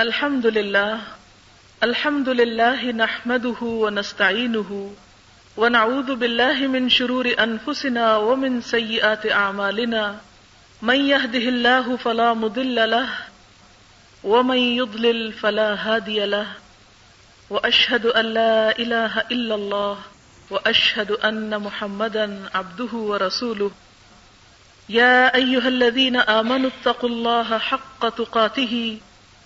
الحمد لله الحمد لله نحمده ونستعينه ونعوذ بالله من شرور أنفسنا ومن سيئات أعمالنا من يهده الله فلا مضل له ومن يضلل فلا هادي له وأشهد أن لا إله إلا الله وأشهد أن محمدا عبده ورسوله يا أيها الذين آمنوا اتقوا الله حق تقاته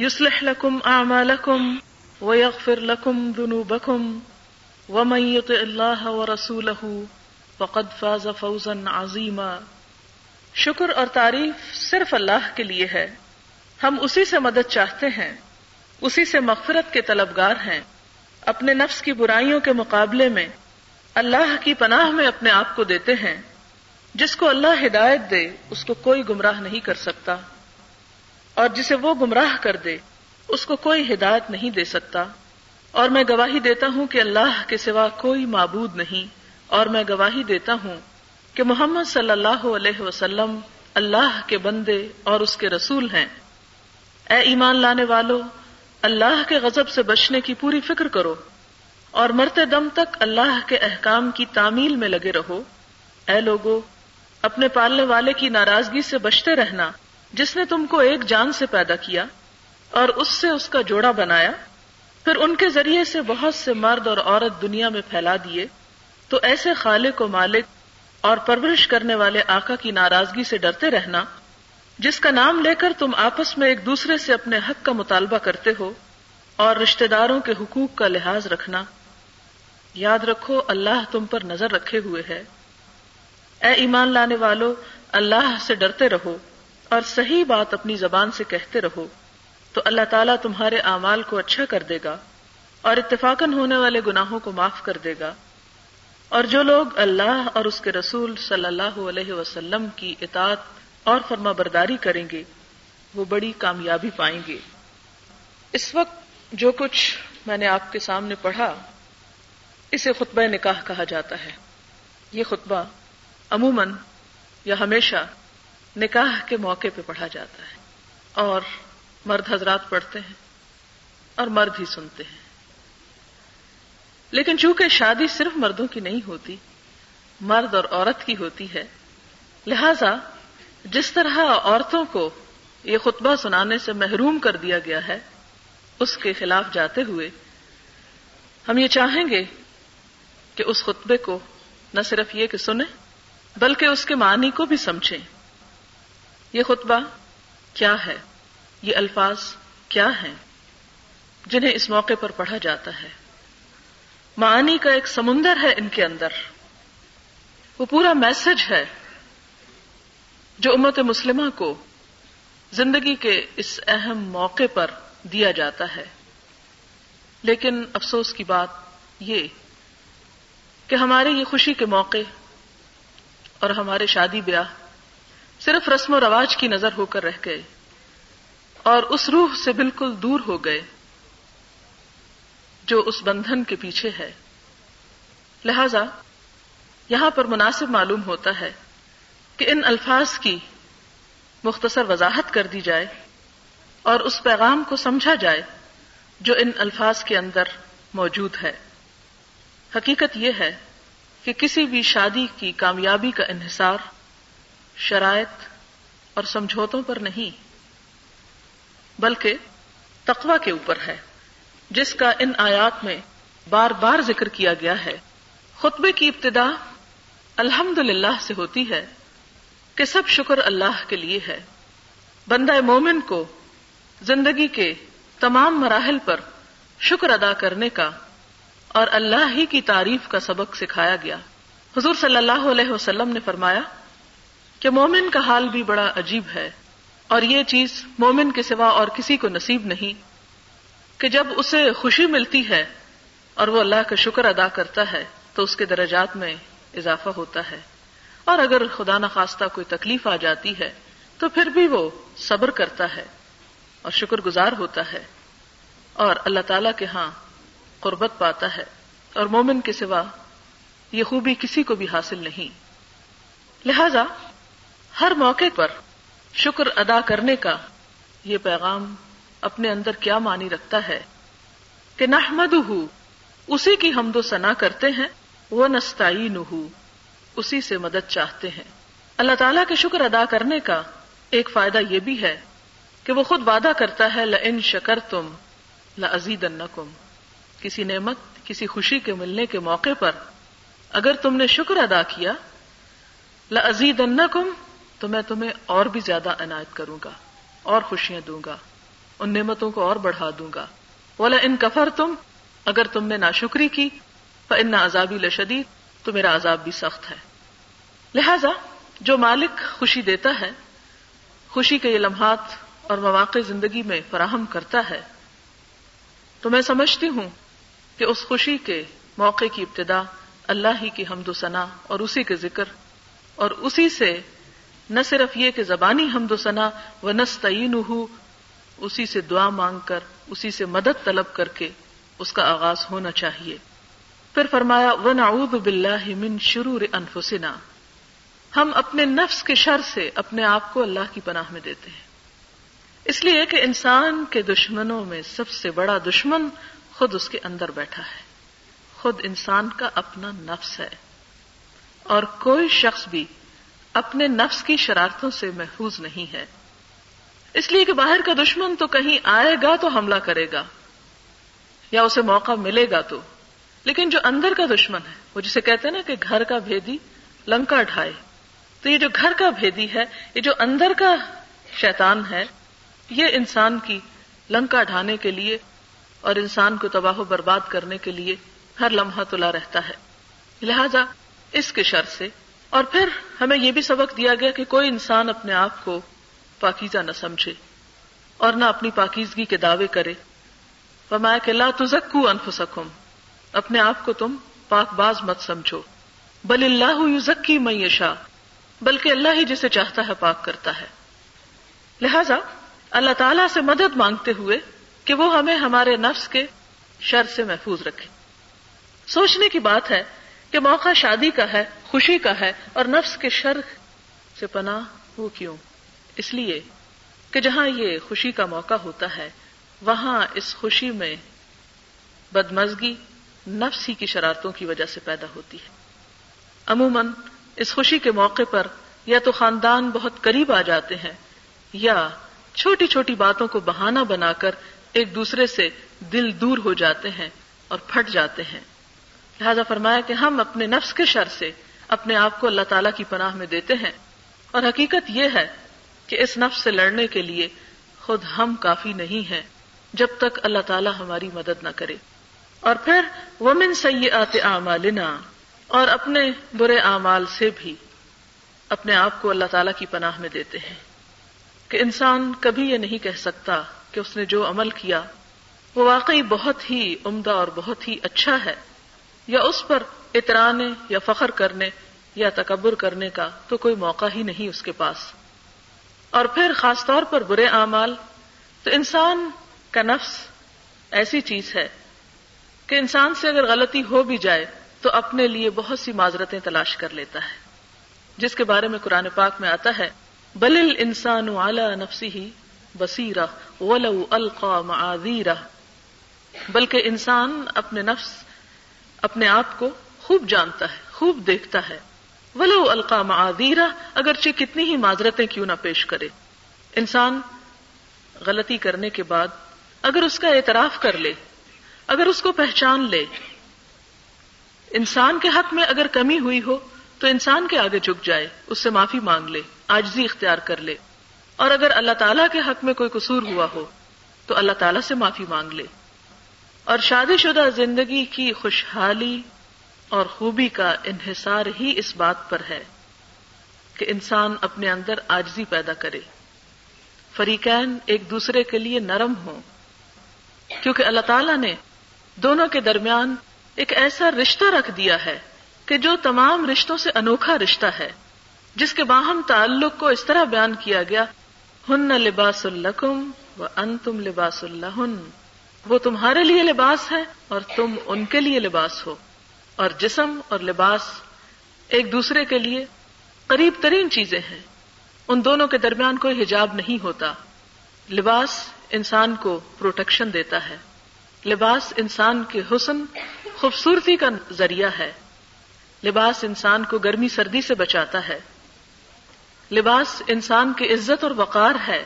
يصلح لكم أعمالكم ويغفر لكم ذنوبكم ومن يطع الله ورسوله فقد فاز فوزا عظيما۔ شکر اور تعریف صرف اللہ کے لیے ہے۔ ہم اسی سے مدد چاہتے ہیں۔ اسی سے مغفرت کے طلبگار ہیں۔ اپنے نفس کی برائیوں کے مقابلے میں اللہ کی پناہ میں اپنے آپ کو دیتے ہیں۔ جس کو اللہ ہدایت دے، اس کو کوئی گمراہ نہیں کر سکتا۔ اور جسے وہ گمراہ کر دے، اس کو کوئی ہدایت نہیں دے سکتا۔ اور میں گواہی دیتا ہوں کہ اللہ کے سوا کوئی معبود نہیں۔ اور میں گواہی دیتا ہوں کہ محمد صلی اللہ علیہ وسلم اللہ کے بندے اور اس کے رسول ہیں۔ اے ایمان لانے والو، اللہ کے غضب سے بچنے کی پوری فکر کرو۔ اور مرتے دم تک اللہ کے احکام کی تعمیل میں لگے رہو۔ اے لوگو، اپنے پالنے والے کی ناراضگی سے بچتے رہنا۔ جس نے تم کو ایک جان سے پیدا کیا اور اس سے اس کا جوڑا بنایا، پھر ان کے ذریعے سے بہت سے مرد اور عورت دنیا میں پھیلا دیے، تو ایسے خالق و مالک اور پرورش کرنے والے آقا کی ناراضگی سے ڈرتے رہنا، جس کا نام لے کر تم آپس میں ایک دوسرے سے اپنے حق کا مطالبہ کرتے ہو اور رشتہ داروں کے حقوق کا لحاظ رکھنا۔ یاد رکھو، اللہ تم پر نظر رکھے ہوئے ہے۔ اے ایمان لانے والو، اللہ سے ڈرتے رہو۔ اور صحیح بات اپنی زبان سے کہتے رہو، تو اللہ تعالیٰ تمہارے اعمال کو اچھا کر دے گا، اور اتفاقن ہونے والے گناہوں کو معاف کر دے گا۔ اور جو لوگ اللہ اور اس کے رسول صلی اللہ علیہ وسلم کی اطاعت اور فرما برداری کریں گے، وہ بڑی کامیابی پائیں گے۔ اس وقت جو کچھ میں نے آپ کے سامنے پڑھا، اسے خطبہ نکاح کہا جاتا ہے۔ یہ خطبہ عموماً یا ہمیشہ نکاح کے موقع پہ پڑھا جاتا ہے اور مرد حضرات پڑھتے ہیں اور مرد ہی سنتے ہیں۔ لیکن چونکہ شادی صرف مردوں کی نہیں ہوتی، مرد اور عورت کی ہوتی ہے، لہذا جس طرح عورتوں کو یہ خطبہ سنانے سے محروم کر دیا گیا ہے، اس کے خلاف جاتے ہوئے ہم یہ چاہیں گے کہ اس خطبے کو نہ صرف یہ کہ سنیں، بلکہ اس کے معنی کو بھی سمجھیں۔ یہ خطبہ کیا ہے؟ یہ الفاظ کیا ہیں؟ جنہیں اس موقع پر پڑھا جاتا ہے۔ معانی کا ایک سمندر ہے ان کے اندر۔ وہ پورا میسج ہے جو امت مسلمہ کو زندگی کے اس اہم موقع پر دیا جاتا ہے۔ لیکن افسوس کی بات یہ کہ ہمارے یہ خوشی کے موقع اور ہمارے شادی بیاہ صرف رسم و رواج کی نظر ہو کر رہ گئے اور اس روح سے بالکل دور ہو گئے جو اس بندھن کے پیچھے ہے۔ لہذا یہاں پر مناسب معلوم ہوتا ہے کہ ان الفاظ کی مختصر وضاحت کر دی جائے اور اس پیغام کو سمجھا جائے جو ان الفاظ کے اندر موجود ہے۔ حقیقت یہ ہے کہ کسی بھی شادی کی کامیابی کا انحصار شرائط اور سمجھوتوں پر نہیں، بلکہ تقوا کے اوپر ہے، جس کا ان آیات میں بار بار ذکر کیا گیا ہے۔ خطبے کی ابتدا الحمد سے ہوتی ہے کہ سب شکر اللہ کے لیے ہے۔ بندہ مومن کو زندگی کے تمام مراحل پر شکر ادا کرنے کا اور اللہ ہی کی تعریف کا سبق سکھایا گیا۔ حضور صلی اللہ علیہ وسلم نے فرمایا کہ مومن کا حال بھی بڑا عجیب ہے اور یہ چیز مومن کے سوا اور کسی کو نصیب نہیں کہ جب اسے خوشی ملتی ہے اور وہ اللہ کا شکر ادا کرتا ہے تو اس کے درجات میں اضافہ ہوتا ہے اور اگر خدا نخواستہ کوئی تکلیف آ جاتی ہے تو پھر بھی وہ صبر کرتا ہے اور شکر گزار ہوتا ہے اور اللہ تعالی کے ہاں قربت پاتا ہے اور مومن کے سوا یہ خوبی کسی کو بھی حاصل نہیں۔ لہذا ہر موقع پر شکر ادا کرنے کا یہ پیغام اپنے اندر کیا معنی رکھتا ہے کہ نحمد اسی کی حمد و ثنا کرتے ہیں وہ نستعین اسی سے مدد چاہتے ہیں۔ اللہ تعالیٰ کے شکر ادا کرنے کا ایک فائدہ یہ بھی ہے کہ وہ خود وعدہ کرتا ہے لن شکر تم لزید کسی نعمت، کسی خوشی کے ملنے کے موقع پر اگر تم نے شکر ادا کیا لزید تو میں تمہیں اور بھی زیادہ عنایت کروں گا، اور خوشیاں دوں گا، ان نعمتوں کو اور بڑھا دوں گا۔ بولا ان کفر تم اگر تم نے ناشکری کی تو ان عذابی لشدید تو میرا عذاب بھی سخت ہے۔ لہذا، جو مالک خوشی دیتا ہے، خوشی کے یہ لمحات اور مواقع زندگی میں فراہم کرتا ہے، تو میں سمجھتی ہوں کہ اس خوشی کے موقع کی ابتدا اللہ ہی کی حمد و ثنا اور اسی کے ذکر اور اسی سے نہ صرف یہ کہ زبانی حمد و ثنا و نستعین اسی سے دعا مانگ کر، اسی سے مدد طلب کر کے اس کا آغاز ہونا چاہیے۔ پھر فرمایا و نعوذ باللہ من شرور انفسنا ہم اپنے نفس کے شر سے اپنے آپ کو اللہ کی پناہ میں دیتے ہیں۔ اس لیے کہ انسان کے دشمنوں میں سب سے بڑا دشمن خود اس کے اندر بیٹھا ہے۔ خود انسان کا اپنا نفس ہے۔ اور کوئی شخص بھی اپنے نفس کی شرارتوں سے محفوظ نہیں ہے۔ اس لیے کہ باہر کا دشمن تو کہیں آئے گا تو حملہ کرے گا، یا اسے موقع ملے گا تو۔ لیکن جو اندر کا دشمن ہے، وہ جسے کہتے ہیں نا کہ گھر کا بھیدی لنکا ڈھائے تو یہ جو گھر کا بھیدی ہے، یہ جو اندر کا شیطان ہے، یہ انسان کی لنکا ڈھانے کے لیے اور انسان کو تباہ و برباد کرنے کے لیے ہر لمحہ تلا رہتا ہے۔ لہذا اس کے شر سے اور پھر ہمیں یہ بھی سبق دیا گیا کہ کوئی انسان اپنے آپ کو پاکیزہ نہ سمجھے اور نہ اپنی پاکیزگی کے دعوے کرے۔ فرمایا کہ لا تزکو انفسکم اپنے آپ کو تم پاک باز مت سمجھو۔ بل اللہ یزکی میشا بلکہ اللہ ہی جسے چاہتا ہے پاک کرتا ہے۔ لہذا اللہ تعالی سے مدد مانگتے ہوئے کہ وہ ہمیں ہمارے نفس کے شر سے محفوظ رکھے۔ سوچنے کی بات ہے کہ موقع شادی کا ہے خوشی کا ہے اور نفس کے شر سے پناہ وہ کیوں؟ اس لیے کہ جہاں یہ خوشی کا موقع ہوتا ہے، وہاں اس خوشی میں بدمزگی نفس ہی کی شرارتوں کی وجہ سے پیدا ہوتی ہے۔ عموماً اس خوشی کے موقع پر یا تو خاندان بہت قریب آ جاتے ہیں، یا چھوٹی چھوٹی باتوں کو بہانہ بنا کر ایک دوسرے سے دل دور ہو جاتے ہیں اور پھٹ جاتے ہیں۔ لہذا فرمایا کہ ہم اپنے نفس کے شر سے اپنے آپ کو اللہ تعالی کی پناہ میں دیتے ہیں۔ اور حقیقت یہ ہے کہ اس نفس سے لڑنے کے لیے خود ہم کافی نہیں ہیں جب تک اللہ تعالی ہماری مدد نہ کرے۔ اور پھر ومن سیئات اعمالنا اور اپنے برے اعمال سے بھی اپنے آپ کو اللہ تعالی کی پناہ میں دیتے ہیں۔ کہ انسان کبھی یہ نہیں کہہ سکتا کہ اس نے جو عمل کیا وہ واقعی بہت ہی عمدہ اور بہت ہی اچھا ہے یا اس پر اترانے یا فخر کرنے یا تکبر کرنے کا تو کوئی موقع ہی نہیں اس کے پاس۔ اور پھر خاص طور پر برے اعمال، تو انسان کا نفس ایسی چیز ہے کہ انسان سے اگر غلطی ہو بھی جائے تو اپنے لیے بہت سی معذرتیں تلاش کر لیتا ہے۔ جس کے بارے میں قرآن پاک میں آتا ہے، بل انسان اعلی نفسی ہی بصیرہ ولو القا معذیرہ بلکہ انسان اپنے نفس، اپنے آپ کو خوب جانتا ہے، خوب دیکھتا ہے۔ ولو القا معذیرہ اگرچہ کتنی ہی معذرتیں کیوں نہ پیش کرے۔ انسان غلطی کرنے کے بعد اگر اس کا اعتراف کر لے، اگر اس کو پہچان لے، انسان کے حق میں اگر کمی ہوئی ہو تو انسان کے آگے جھک جائے، اس سے معافی مانگ لے آجزی اختیار کر لے۔ اور اگر اللہ تعالیٰ کے حق میں کوئی قصور ہوا ہو تو اللہ تعالیٰ سے معافی مانگ لے۔ اور شادی شدہ زندگی کی خوشحالی اور خوبی کا انحصار ہی اس بات پر ہے کہ انسان اپنے اندر آجزی پیدا کرے۔ فریقین ایک دوسرے کے لیے نرم ہوں، کیونکہ اللہ تعالیٰ نے دونوں کے درمیان ایک ایسا رشتہ رکھ دیا ہے کہ جو تمام رشتوں سے انوکھا رشتہ ہے، جس کے باہم تعلق کو اس طرح بیان کیا گیا، ہن لباس الکم و ان تم لباس اللہ وہ تمہارے لیے لباس ہے اور تم ان کے لیے لباس ہو۔ اور جسم اور لباس ایک دوسرے کے لیے قریب ترین چیزیں ہیں۔ ان دونوں کے درمیان کوئی حجاب نہیں ہوتا۔ لباس انسان کو پروٹیکشن دیتا ہے۔ لباس انسان کے حسن، خوبصورتی کا ذریعہ ہے۔ لباس انسان کو گرمی سردی سے بچاتا ہے۔ لباس انسان کی عزت اور وقار ہے۔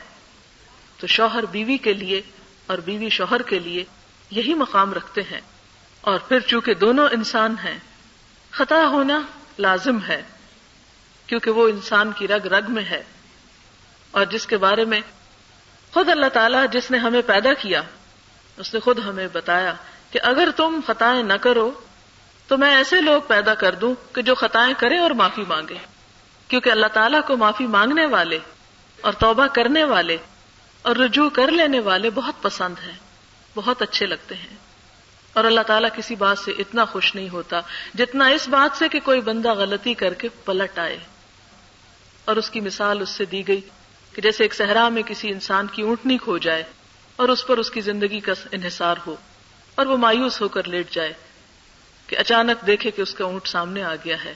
تو شوہر بیوی کے لیے اور بیوی شوہر کے لیے یہی مقام رکھتے ہیں۔ اور پھر چونکہ دونوں انسان ہیں، خطا ہونا لازم ہے، کیونکہ وہ انسان کی رگ رگ میں ہے۔ اور جس کے بارے میں خود اللہ تعالیٰ جس نے ہمیں پیدا کیا، اس نے خود ہمیں بتایا کہ اگر تم خطائیں نہ کرو، تو میں ایسے لوگ پیدا کر دوں کہ جو خطائیں کریں اور معافی مانگے۔ کیونکہ اللہ تعالیٰ کو معافی مانگنے والے اور توبہ کرنے والے اور رجوع کر لینے والے بہت پسند ہیں، بہت اچھے لگتے ہیں۔ اور اللہ تعالیٰ کسی بات سے اتنا خوش نہیں ہوتا، جتنا اس بات سے کہ کوئی بندہ غلطی کر کے پلٹ آئے۔ اور اس کی مثال اس سے دی گئی کہ جیسے ایک صحرا میں کسی انسان کی اونٹنی کھو جائے اور اس پر اس کی زندگی کا انحصار ہو اور وہ مایوس ہو کر لیٹ جائے کہ اچانک دیکھے کہ اس کا اونٹ سامنے آ گیا ہے۔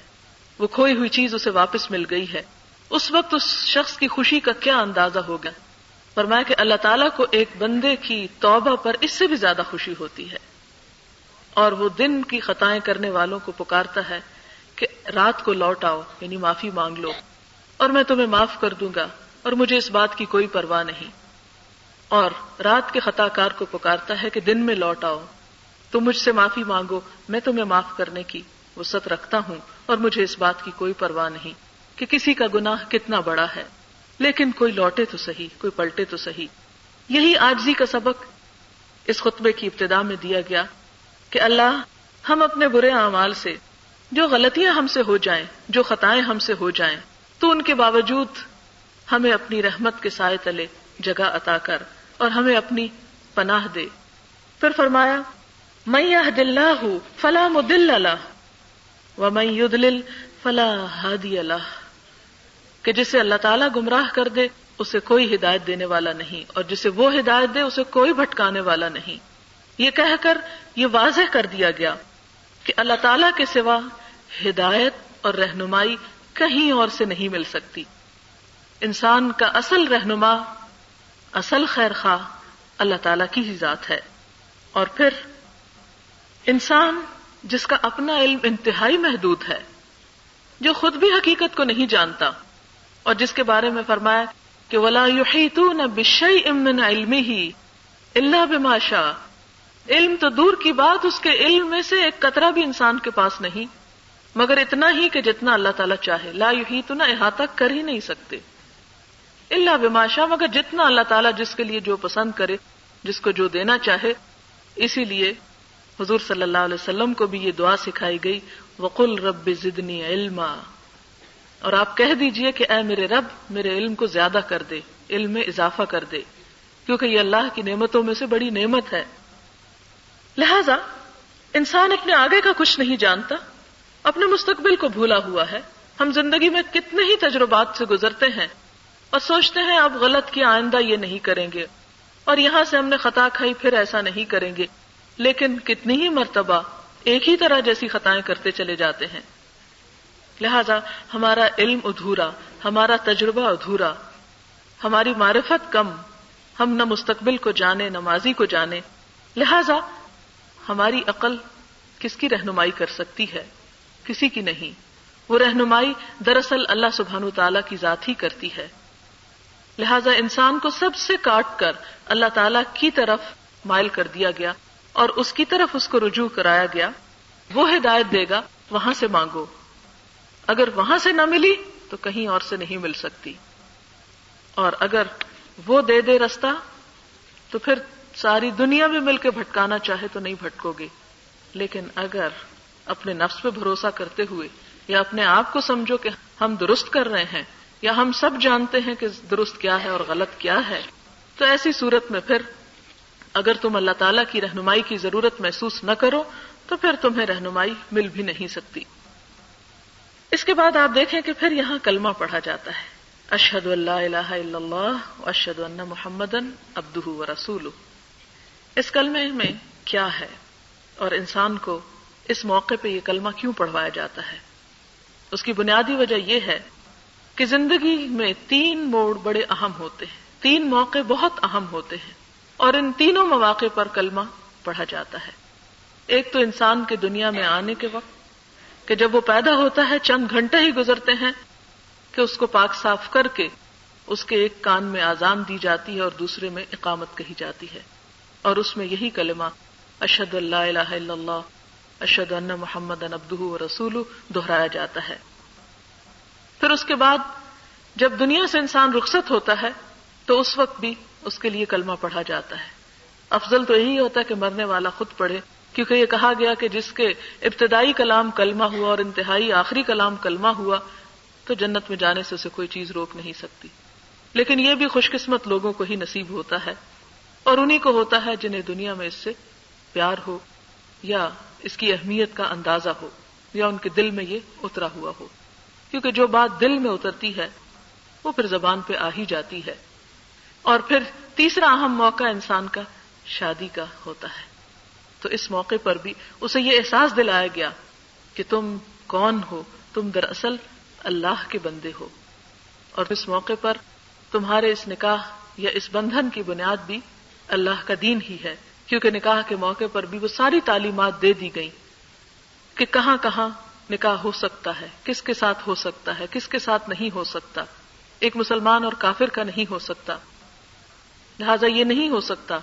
وہ کھوئی ہوئی چیز اسے واپس مل گئی ہے۔ اس وقت اس شخص کی خوشی کا کیا اندازہ ہو گیا فرمایا کہ اللہ تعالیٰ کو ایک بندے کی توبہ پر اس سے بھی زیادہ خوشی ہوتی ہے۔ اور وہ دن کی خطائیں کرنے والوں کو پکارتا ہے کہ رات کو لوٹ آؤ یعنی معافی مانگ لو۔ اور میں تمہیں معاف کر دوں گا، اور مجھے اس بات کی کوئی پرواہ نہیں۔ اور رات کے خطا کار کو پکارتا ہے کہ دن میں لوٹ آؤ۔ تم مجھ سے معافی مانگو، میں تمہیں معاف کرنے کی وسط رکھتا ہوں، اور مجھے اس بات کی کوئی پرواہ نہیں کہ کسی کا گناہ کتنا بڑا ہے۔ لیکن کوئی لوٹے تو صحیح، کوئی پلٹے تو صحیح۔ یہی آجزی کا سبق اس خطبے کی ابتدا میں دیا گیا۔ کہ اللہ ہم اپنے برے اعمال سے، جو غلطیاں ہم سے ہو جائیں، جو خطائیں ہم سے ہو جائیں، تو ان کے باوجود ہمیں اپنی رحمت کے سائے تلے جگہ عطا کر اور ہمیں اپنی پناہ دے۔ پھر فرمایا میں یہ دل ہوں اللہ و میں دل فلاں ہادی اللہ کہ جسے اللہ تعالیٰ گمراہ کر دے، اسے کوئی ہدایت دینے والا نہیں اور جسے وہ ہدایت دے، اسے کوئی بھٹکانے والا نہیں۔ یہ کہہ کر یہ واضح کر دیا گیا کہ اللہ تعالی کے سوا ہدایت اور رہنمائی کہیں اور سے نہیں مل سکتی۔ انسان کا اصل رہنما، اصل خیر خواہ اللہ تعالی کی ہی ذات ہے۔ اور پھر انسان جس کا اپنا علم انتہائی محدود ہے، جو خود بھی حقیقت کو نہیں جانتا، اور جس کے بارے میں فرمایا کہ ولا یحیطون بشیء امن علم ہی اللہ بماشا علم تو دور کی بات، اس کے علم میں سے ایک قطرہ بھی انسان کے پاس نہیں۔ مگر اتنا ہی کہ جتنا اللہ تعالیٰ چاہے۔ لا یحیطون احاطہ کر ہی نہیں سکتے۔ اللہ بماشا مگر جتنا اللہ تعالیٰ جس کے لیے جو پسند کرے، جس کو جو دینا چاہے۔ اسی لیے حضور صلی اللہ علیہ وسلم کو بھی یہ دعا سکھائی گئی، وقل رب زدنی علما۔ اور آپ کہہ دیجیے کہ اے میرے رب، میرے علم کو زیادہ کر دے، علم میں اضافہ کر دے۔ کیونکہ یہ اللہ کی نعمتوں میں سے بڑی نعمت ہے۔ لہذا انسان اپنے آگے کا کچھ نہیں جانتا، اپنے مستقبل کو بھولا ہوا ہے۔ ہم زندگی میں کتنے ہی تجربات سے گزرتے ہیں اور سوچتے ہیں اب غلط کی آئندہ یہ نہیں کریں گے۔ اور یہاں سے ہم نے خطا کھائی، پھر ایسا نہیں کریں گے۔ لیکن کتنی ہی مرتبہ ایک ہی طرح جیسی خطائیں کرتے چلے جاتے ہیں۔ لہذا ہمارا علم ادھورا، ہمارا تجربہ ادھورا۔ ہماری معرفت کم، ہم نہ مستقبل کو جانے، نہ ماضی کو جانے۔ لہذا ہماری عقل کس کی رہنمائی کر سکتی ہے؟ کسی کی نہیں۔ وہ رہنمائی دراصل اللہ سبحان تعالی کی ذات ہی کرتی ہے۔ لہذا انسان کو سب سے کاٹ کر اللہ تعالی کی طرف مائل کر دیا گیا اور اس کی طرف اس کو رجوع کرایا گیا۔ وہ ہدایت دے گا، وہاں سے مانگو۔ اگر وہاں سے نہ ملی تو کہیں اور سے نہیں مل سکتی۔ اور اگر وہ دے دے رستہ تو پھر ساری دنیا میں مل کے بھٹکانا چاہے تو نہیں بھٹکو گے۔ لیکن اگر اپنے نفس پہ بھروسہ کرتے ہوئے یا اپنے آپ کو سمجھو کہ ہم درست کر رہے ہیں یا ہم سب جانتے ہیں کہ درست کیا ہے اور غلط کیا ہے، تو ایسی صورت میں پھر اگر تم اللہ تعالی کی رہنمائی کی ضرورت محسوس نہ کرو تو پھر تمہیں رہنمائی مل بھی نہیں سکتی۔ اس کے بعد آپ دیکھیں کہ پھر یہاں کلمہ پڑھا جاتا ہے۔ اشد اللہ الہ الا اللہ اشد اللہ محمد ابدہ و رسول اس کلمے میں کیا ہے اور انسان کو اس موقع پہ یہ کلمہ کیوں پڑھوایا جاتا ہے؟ اس کی بنیادی وجہ یہ ہے کہ زندگی میں تین موڑ بڑے اہم ہوتے ہیں۔ تین موقع بہت اہم ہوتے ہیں اور ان تینوں مواقع پر کلمہ پڑھا جاتا ہے۔ ایک تو انسان کے دنیا میں آنے کے وقت کہ جب وہ پیدا ہوتا ہے، چند گھنٹے ہی گزرتے ہیں کہ اس کو پاک صاف کر کے اس کے ایک کان میں آزان دی جاتی ہے اور دوسرے میں اقامت کہی جاتی ہے۔ اور اس میں یہی کلمہ اشد اللہ الہ الا اللہ اشد ان محمد و رسول دہرایا جاتا ہے۔ پھر اس کے بعد جب دنیا سے انسان رخصت ہوتا ہے، تو اس وقت بھی اس کے لیے کلمہ پڑھا جاتا ہے۔ افضل تو یہی ہوتا ہے کہ مرنے والا خود پڑھے، کیونکہ یہ کہا گیا کہ جس کے ابتدائی کلام کلمہ ہوا اور انتہائی آخری کلام کلمہ ہوا، تو جنت میں جانے سے اسے کوئی چیز روک نہیں سکتی۔ لیکن یہ بھی خوش قسمت لوگوں کو ہی نصیب ہوتا ہے۔ اور انہیں کو ہوتا ہے جنہیں دنیا میں اس سے پیار ہو یا اس کی اہمیت کا اندازہ ہو یا ان کے دل میں یہ اترا ہوا ہو۔ کیونکہ جو بات دل میں اترتی ہے، وہ پھر زبان پہ آ ہی جاتی ہے۔ اور پھر تیسرا اہم موقع انسان کا شادی کا ہوتا ہے۔ تو اس موقع پر بھی اسے یہ احساس دلایا گیا کہ تم کون ہو، تم دراصل اللہ کے بندے ہو۔ اور اس موقع پر تمہارے اس نکاح یا اس بندھن کی بنیاد بھی اللہ کا دین ہی ہے، کیونکہ نکاح کے موقع پر بھی وہ ساری تعلیمات دے دی گئی کہ کہاں کہاں نکاح ہو سکتا ہے، کس کے ساتھ ہو سکتا ہے، کس کے ساتھ نہیں ہو سکتا۔ ایک مسلمان اور کافر کا نہیں ہو سکتا۔ لہذا یہ نہیں ہو سکتا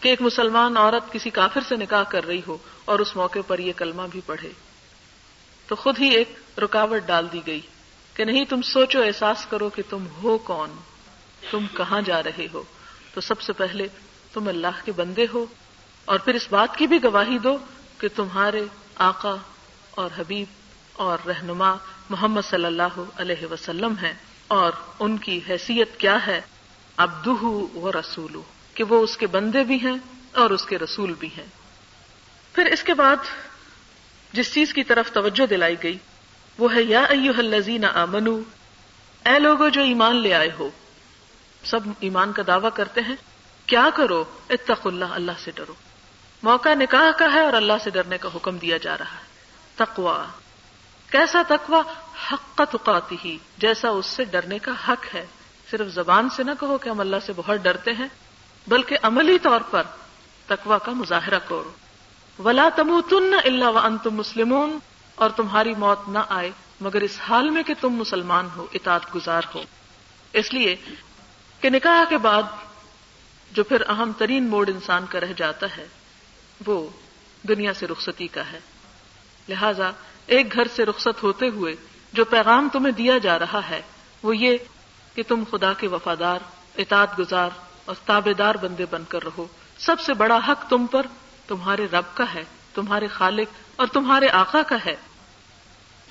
کہ ایک مسلمان عورت کسی کافر سے نکاح کر رہی ہو اور اس موقع پر یہ کلمہ بھی پڑھے۔ تو خود ہی ایک رکاوٹ ڈال دی گئی کہ نہیں، تم سوچو، احساس کرو کہ تم ہو کون، تم کہاں جا رہے ہو۔ تو سب سے پہلے تم اللہ کے بندے ہو اور پھر اس بات کی بھی گواہی دو کہ تمہارے آقا اور حبیب اور رہنما محمد صلی اللہ علیہ وسلم ہیں اور ان کی حیثیت کیا ہے؟ ابدہ و رسولو کہ وہ اس کے بندے بھی ہیں اور اس کے رسول بھی ہیں۔ پھر اس کے بعد جس چیز کی طرف توجہ دلائی گئی، وہ ہے یا الذین آمنو اے لوگوں جو ایمان لے آئے ہو سب ایمان کا دعوی کرتے ہیں، کیا کرو؟ اتق اللہ اللہ سے ڈرو۔ موقع نکاح کا ہے اور اللہ سے ڈرنے کا حکم دیا جا رہا ہے۔ تقوا کیسا تقوا حق کا ہی جیسا اس سے ڈرنے کا حق ہے۔ صرف زبان سے نہ کہو کہ ہم اللہ سے بہت ڈرتے ہیں، بلکہ عملی طور پر تقوا کا مظاہرہ کرو۔ ولا تم تن اللہ و تم مسلمون۔ اور تمہاری موت نہ آئے، مگر اس حال میں کہ تم مسلمان ہو، اطاعت گزار ہو۔ اس لیے کہ نکاح کے بعد جو پھر اہم ترین موڈ انسان کا رہ جاتا ہے، وہ دنیا سے رخصتی کا ہے۔ لہذا ایک گھر سے رخصت ہوتے ہوئے جو پیغام تمہیں دیا جا رہا ہے، وہ یہ کہ تم خدا کے وفادار، اطاعت گزار اور تابے دار بندے بن کر رہو۔ سب سے بڑا حق تم پر تمہارے رب کا ہے، تمہارے خالق اور تمہارے آقا کا ہے۔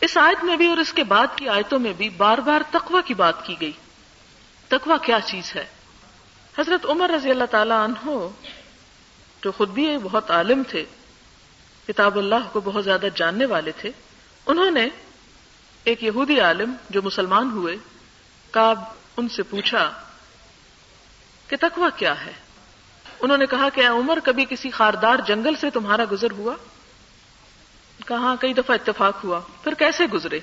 اس آیت میں بھی اور اس کے بعد کی آیتوں میں بھی بار بار تقوا کی بات کی گئی۔ تقوا کیا چیز ہے؟ حضرت عمر رضی اللہ تعالی عنہ، جو خود بھی بہت عالم تھے، کتاب اللہ کو بہت زیادہ جاننے والے تھے، انہوں نے ایک یہودی عالم جو مسلمان ہوئے کا ان سے پوچھا کہ تقوا کیا ہے؟ انہوں نے کہا کہ عمر، کبھی کسی خاردار جنگل سے تمہارا گزر ہوا؟ کہاں کئی دفعہ اتفاق ہوا، پھر کیسے گزرے؟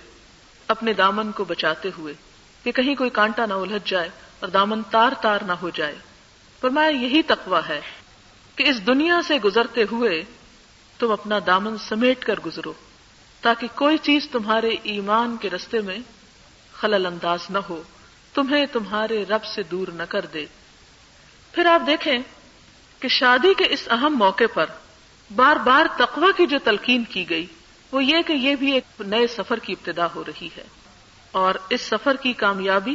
اپنے دامن کو بچاتے ہوئے۔ کہ کہیں کوئی کانٹا نہ الجھ جائے اور دامن تار تار نہ ہو جائے۔ پر یہی تقوا ہے کہ اس دنیا سے گزرتے ہوئے تم اپنا دامن سمیٹ کر گزرو تاکہ کوئی چیز تمہارے ایمان کے رستے میں خلل انداز نہ ہو، تمہیں تمہارے رب سے دور نہ کر دے۔ پھر آپ دیکھیں کہ شادی کے اس اہم موقع پر بار بار تقوی کی جو تلقین کی گئی، وہ یہ کہ یہ بھی ایک نئے سفر کی ابتدا ہو رہی ہے۔ اور اس سفر کی کامیابی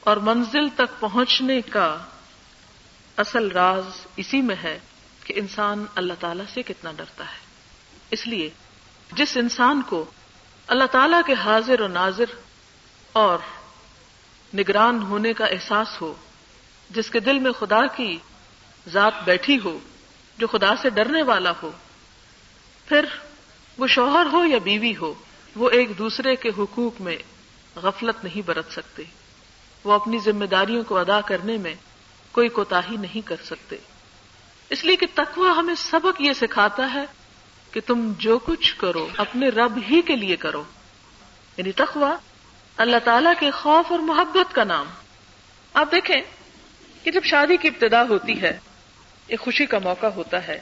اور منزل تک پہنچنے کا اصل راز اسی میں ہے کہ انسان اللہ تعالی سے کتنا ڈرتا ہے۔ اس لیے جس انسان کو اللہ تعالی کے حاضر و ناظر اور نگران ہونے کا احساس ہو، جس کے دل میں خدا کی ذات بیٹھی ہو، جو خدا سے ڈرنے والا ہو، پھر وہ شوہر ہو یا بیوی ہو، وہ ایک دوسرے کے حقوق میں غفلت نہیں برت سکتے۔ وہ اپنی ذمہ داریوں کو ادا کرنے میں کوئی کوتا نہیں کر سکتے۔ اس لیے کہ تقوی ہمیں سبق یہ سکھاتا ہے کہ تم جو کچھ کرو، اپنے رب ہی کے لیے کرو۔ یعنی تقوی، اللہ تعالی کے خوف اور محبت کا نام۔ آپ دیکھیں کہ جب شادی کی ابتدا ہوتی ہے، ایک خوشی کا موقع ہوتا ہے۔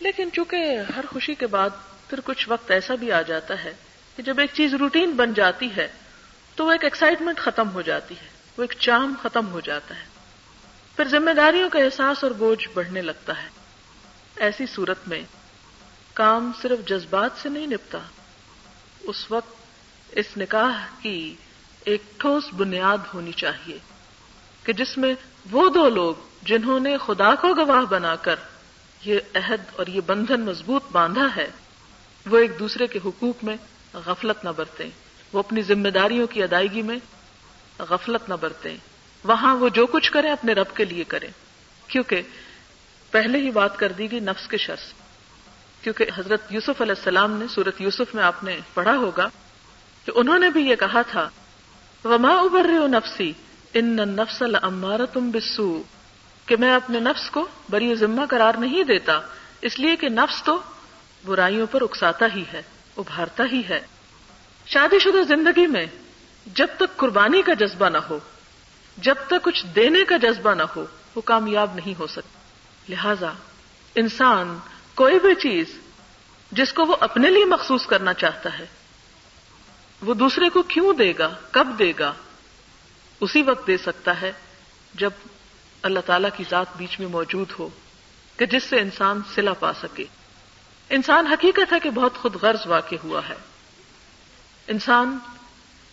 لیکن چونکہ ہر خوشی کے بعد پھر کچھ وقت ایسا بھی آ جاتا ہے کہ جب ایک چیز روٹین بن جاتی ہے تو وہ ایک ایکسائٹمنٹ ختم ہو جاتی ہے، وہ ایک چام ختم ہو جاتا ہے۔ پھر ذمہ داریوں کا احساس اور بوجھ بڑھنے لگتا ہے۔ ایسی صورت میں کام صرف جذبات سے نہیں نپتا۔ اس وقت اس نکاح کی ایک ٹھوس بنیاد ہونی چاہیے کہ جس میں وہ دو لوگ جنہوں نے خدا کو گواہ بنا کر یہ عہد اور یہ بندھن مضبوط باندھا ہے، وہ ایک دوسرے کے حقوق میں غفلت نہ برتیں۔ وہ اپنی ذمہ داریوں کی ادائیگی میں غفلت نہ برتیں۔ وہاں وہ جو کچھ کریں، اپنے رب کے لیے کریں۔ کیونکہ پہلے ہی بات کر دی گئی نفس کے شخص کیونکہ حضرت یوسف علیہ السلام نے سورت یوسف میں آپ نے پڑھا ہوگا کہ انہوں نے بھی یہ کہا تھا، وما ابر نفسی ان نفس المارا تم بسو کہ میں اپنے نفس کو بری ذمہ قرار نہیں دیتا، اس لیے کہ نفس تو برائیوں پر اکساتا ہی ہے، ابھارتا ہی ہے۔ شادی شدہ زندگی میں جب تک قربانی کا جذبہ نہ ہو، جب تک کچھ دینے کا جذبہ نہ ہو، وہ کامیاب نہیں ہو سکتا۔ لہذا انسان کوئی بھی چیز جس کو وہ اپنے لیے مخصوص کرنا چاہتا ہے، وہ دوسرے کو کیوں دے گا؟ کب دے گا؟ اسی وقت دے سکتا ہے جب اللہ تعالی کی ذات بیچ میں موجود ہو کہ جس سے انسان سلا پا سکے۔ انسان حقیقت ہے کہ بہت خود غرض واقع ہوا ہے۔ انسان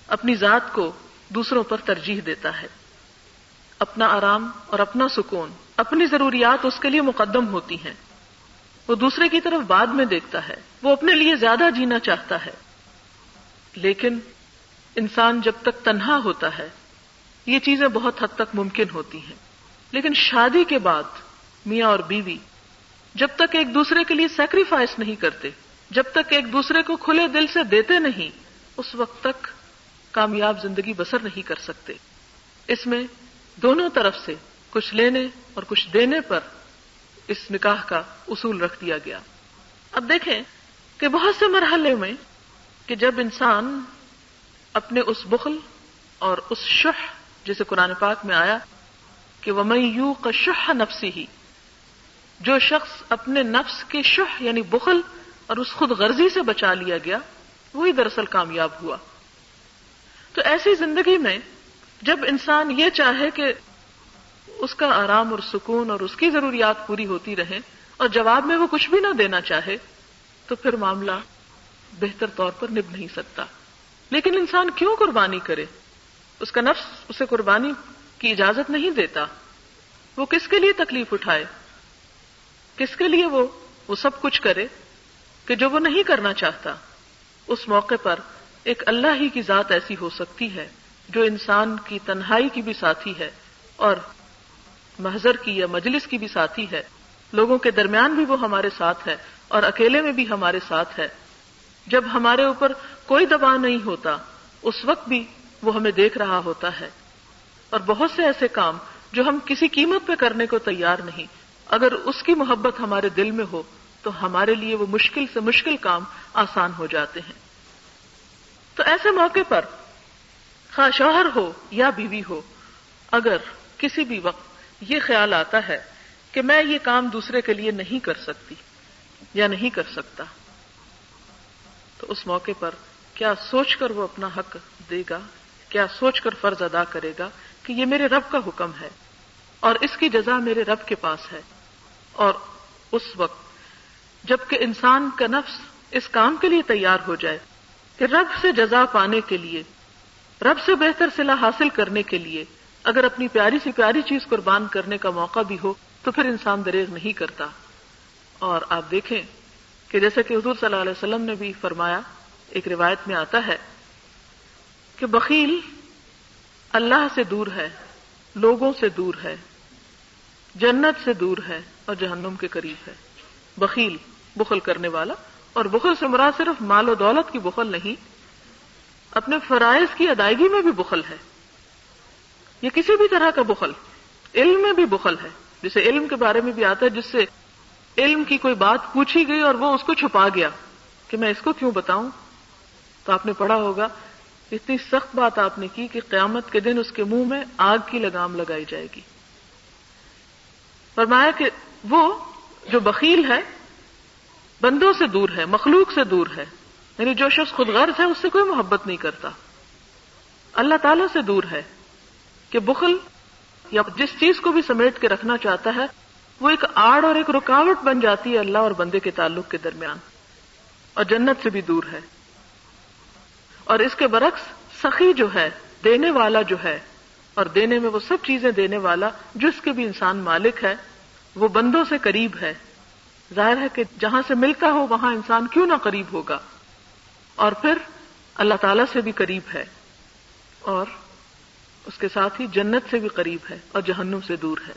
اپنی ذات کو دوسروں پر ترجیح دیتا ہے۔ اپنا آرام اور اپنا سکون، اپنی ضروریات اس کے لیے مقدم ہوتی ہیں۔ وہ دوسرے کی طرف بعد میں دیکھتا ہے۔ وہ اپنے لیے زیادہ جینا چاہتا ہے۔ لیکن انسان جب تک تنہا ہوتا ہے، یہ چیزیں بہت حد تک ممکن ہوتی ہیں۔ لیکن شادی کے بعد میاں اور بیوی جب تک ایک دوسرے کے لیے سیکریفائس نہیں کرتے، جب تک ایک دوسرے کو کھلے دل سے دیتے نہیں اس وقت تک کامیاب زندگی بسر نہیں کر سکتے۔ اس میں دونوں طرف سے کچھ لینے اور کچھ دینے پر اس نکاح کا اصول رکھ دیا گیا۔ اب دیکھیں کہ بہت سے مرحلے میں کہ جب انسان اپنے اس بخل اور اس شہ جسے قرآن پاک میں آیا کہ وہ یو کا شہ نفسی ہی جو شخص اپنے نفس کے شہ یعنی بخل اور اس خود غرضی سے بچا لیا گیا وہی دراصل کامیاب ہوا۔ تو ایسی زندگی میں جب انسان یہ چاہے کہ اس کا آرام اور سکون اور اس کی ضروریات پوری ہوتی رہے اور جواب میں وہ کچھ بھی نہ دینا چاہے، تو پھر معاملہ بہتر طور پر نب نہیں سکتا۔ لیکن انسان کیوں قربانی کرے؟ اس کا نفس اسے قربانی کی اجازت نہیں دیتا۔ وہ کس کے لیے تکلیف اٹھائے؟ کس کے لیے وہ وہ سب کچھ کرے کہ جو وہ نہیں کرنا چاہتا؟ اس موقع پر ایک اللہ ہی کی ذات ایسی ہو سکتی ہے جو انسان کی تنہائی کی بھی ساتھی ہے اور محضر کی یا مجلس کی بھی ساتھی ہے۔ لوگوں کے درمیان بھی وہ ہمارے ساتھ ہے اور اکیلے میں بھی ہمارے ساتھ ہے۔ جب ہمارے اوپر کوئی دباؤ نہیں ہوتا، اس وقت بھی وہ ہمیں دیکھ رہا ہوتا ہے۔ اور بہت سے ایسے کام جو ہم کسی قیمت پہ کرنے کو تیار نہیں، اگر اس کی محبت ہمارے دل میں ہو تو ہمارے لیے وہ مشکل سے مشکل کام آسان ہو جاتے ہیں۔ تو ایسے موقع پر خواہ شوہر ہو یا بیوی ہو، اگر کسی بھی وقت یہ خیال آتا ہے کہ میں یہ کام دوسرے کے لیے نہیں کر سکتی یا نہیں کر سکتا، تو اس موقع پر کیا سوچ کر وہ اپنا حق دے گا؟ کیا سوچ کر فرض ادا کرے گا کہ یہ میرے رب کا حکم ہے اور اس کی جزا میرے رب کے پاس ہے اور اس وقت جبکہ انسان کا نفس اس کام کے لیے تیار ہو جائے کہ رب سے جزا پانے کے لیے، رب سے بہتر صلاح حاصل کرنے کے لیے، اگر اپنی پیاری سی پیاری چیز قربان کرنے کا موقع بھی ہو تو پھر انسان دریغ نہیں کرتا۔ اور آپ دیکھیں کہ جیسے کہ حضور صلی اللہ علیہ وسلم نے بھی فرمایا، ایک روایت میں آتا ہے کہ بخیل اللہ سے دور ہے، لوگوں سے دور ہے، جنت سے دور ہے اور جہنم کے قریب ہے۔ بخیل بخل کرنے والا۔ اور بخل سے مراد صرف مال و دولت کی بخل نہیں، اپنے فرائض کی ادائیگی میں بھی بخل ہے۔ یہ کسی بھی طرح کا بخل، علم میں بھی بخل ہے۔ جسے علم کے بارے میں بھی آتا ہے، جس سے علم کی کوئی بات پوچھی گئی اور وہ اس کو چھپا گیا۔ کہ میں اس کو کیوں بتاؤں؟ تو آپ نے پڑھا ہوگا، اتنی سخت بات آپ نے کی کہ قیامت کے دن اس کے منہ میں آگ کی لگام لگائی جائے گی۔ فرمایا کہ وہ جو بخیل ہے، بندوں سے دور ہے، مخلوق سے دور ہے۔ یعنی جو شخص خود غرض ہے، اس سے کوئی محبت نہیں کرتا۔ اللہ تعالی سے دور ہے کہ بخل یا جس چیز کو بھی سمیٹ کے رکھنا چاہتا ہے، وہ ایک آڑ اور ایک رکاوٹ بن جاتی ہے اللہ اور بندے کے تعلق کے درمیان۔ اور جنت سے بھی دور ہے۔ اور اس کے برعکس، سخی جو ہے، دینے والا جو ہے، اور دینے میں وہ سب چیزیں دینے والا، جس کے بھی انسان مالک ہے وہ بندوں سے قریب ہے۔ ظاہر ہے کہ جہاں سے ملتا ہو وہاں انسان کیوں نہ قریب ہوگا۔ اور پھر اللہ تعالی سے بھی قریب ہے۔ اور اس کے ساتھ ہی جنت سے بھی قریب ہے اور جہنم سے دور ہے۔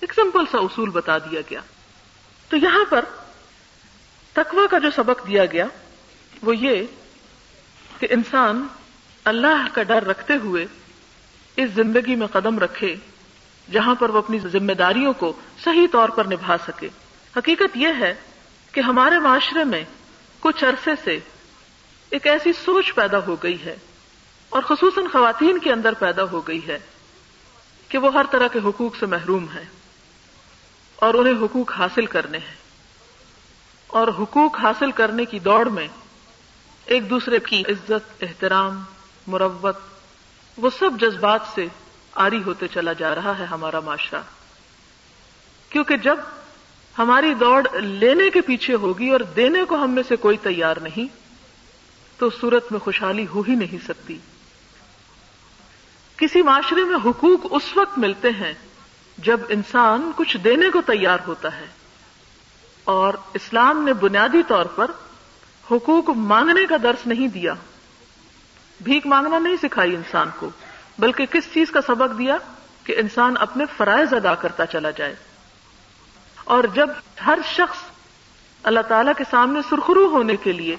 ایک سمپل سا اصول بتا دیا گیا۔ تو یہاں پر تقوی کا جو سبق دیا گیا، وہ یہ کہ انسان اللہ کا ڈر رکھتے ہوئے اس زندگی میں قدم رکھے۔ جہاں پر وہ اپنی ذمہ داریوں کو صحیح طور پر نبھا سکے۔ حقیقت یہ ہے کہ ہمارے معاشرے میں کچھ عرصے سے ایک ایسی سوچ پیدا ہو گئی ہے اور خصوصاً خواتین کے اندر پیدا ہو گئی ہے کہ وہ ہر طرح کے حقوق سے محروم ہیں اور انہیں حقوق حاصل کرنے ہیں۔ اور حقوق حاصل کرنے کی دوڑ میں ایک دوسرے کی عزت، احترام، مروت، وہ سب جذبات سے آری ہوتے چلا جا رہا ہے ہمارا معاشرہ۔ کیونکہ جب ہماری دوڑ لینے کے پیچھے ہوگی اور دینے کو ہم میں سے کوئی تیار نہیں، تو صورت میں خوشحالی ہو ہی نہیں سکتی۔ کسی معاشرے میں حقوق اس وقت ملتے ہیں جب انسان کچھ دینے کو تیار ہوتا ہے۔ اور اسلام نے بنیادی طور پر حقوق مانگنے کا درس نہیں دیا۔ بھیک مانگنا نہیں سکھائی انسان کو۔ بلکہ کس چیز کا سبق دیا کہ انسان اپنے فرائض ادا کرتا چلا جائے۔ اور جب ہر شخص اللہ تعالی کے سامنے سرخرو ہونے کے لیے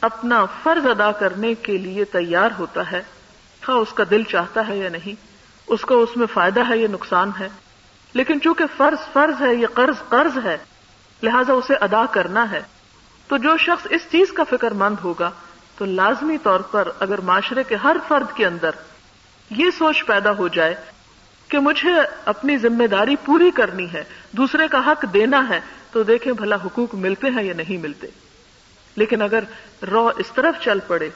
اپنا فرض ادا کرنے کے لیے تیار ہوتا ہے ہاں اس کا دل چاہتا ہے یا نہیں، اس کو اس میں فائدہ ہے یا نقصان ہے۔ لیکن چونکہ فرض فرض ہے، یہ قرض قرض ہے، لہذا اسے ادا کرنا ہے۔ تو جو شخص اس چیز کا فکر مند ہوگا، تو لازمی طور پر اگر معاشرے کے ہر فرد کے اندر یہ سوچ پیدا ہو جائے کہ مجھے اپنی ذمہ داری پوری کرنی ہے، دوسرے کا حق دینا ہے، تو دیکھیں بھلا حقوق ملتے ہیں یا نہیں ملتے۔ لیکن اگر رو اس طرف چل پڑے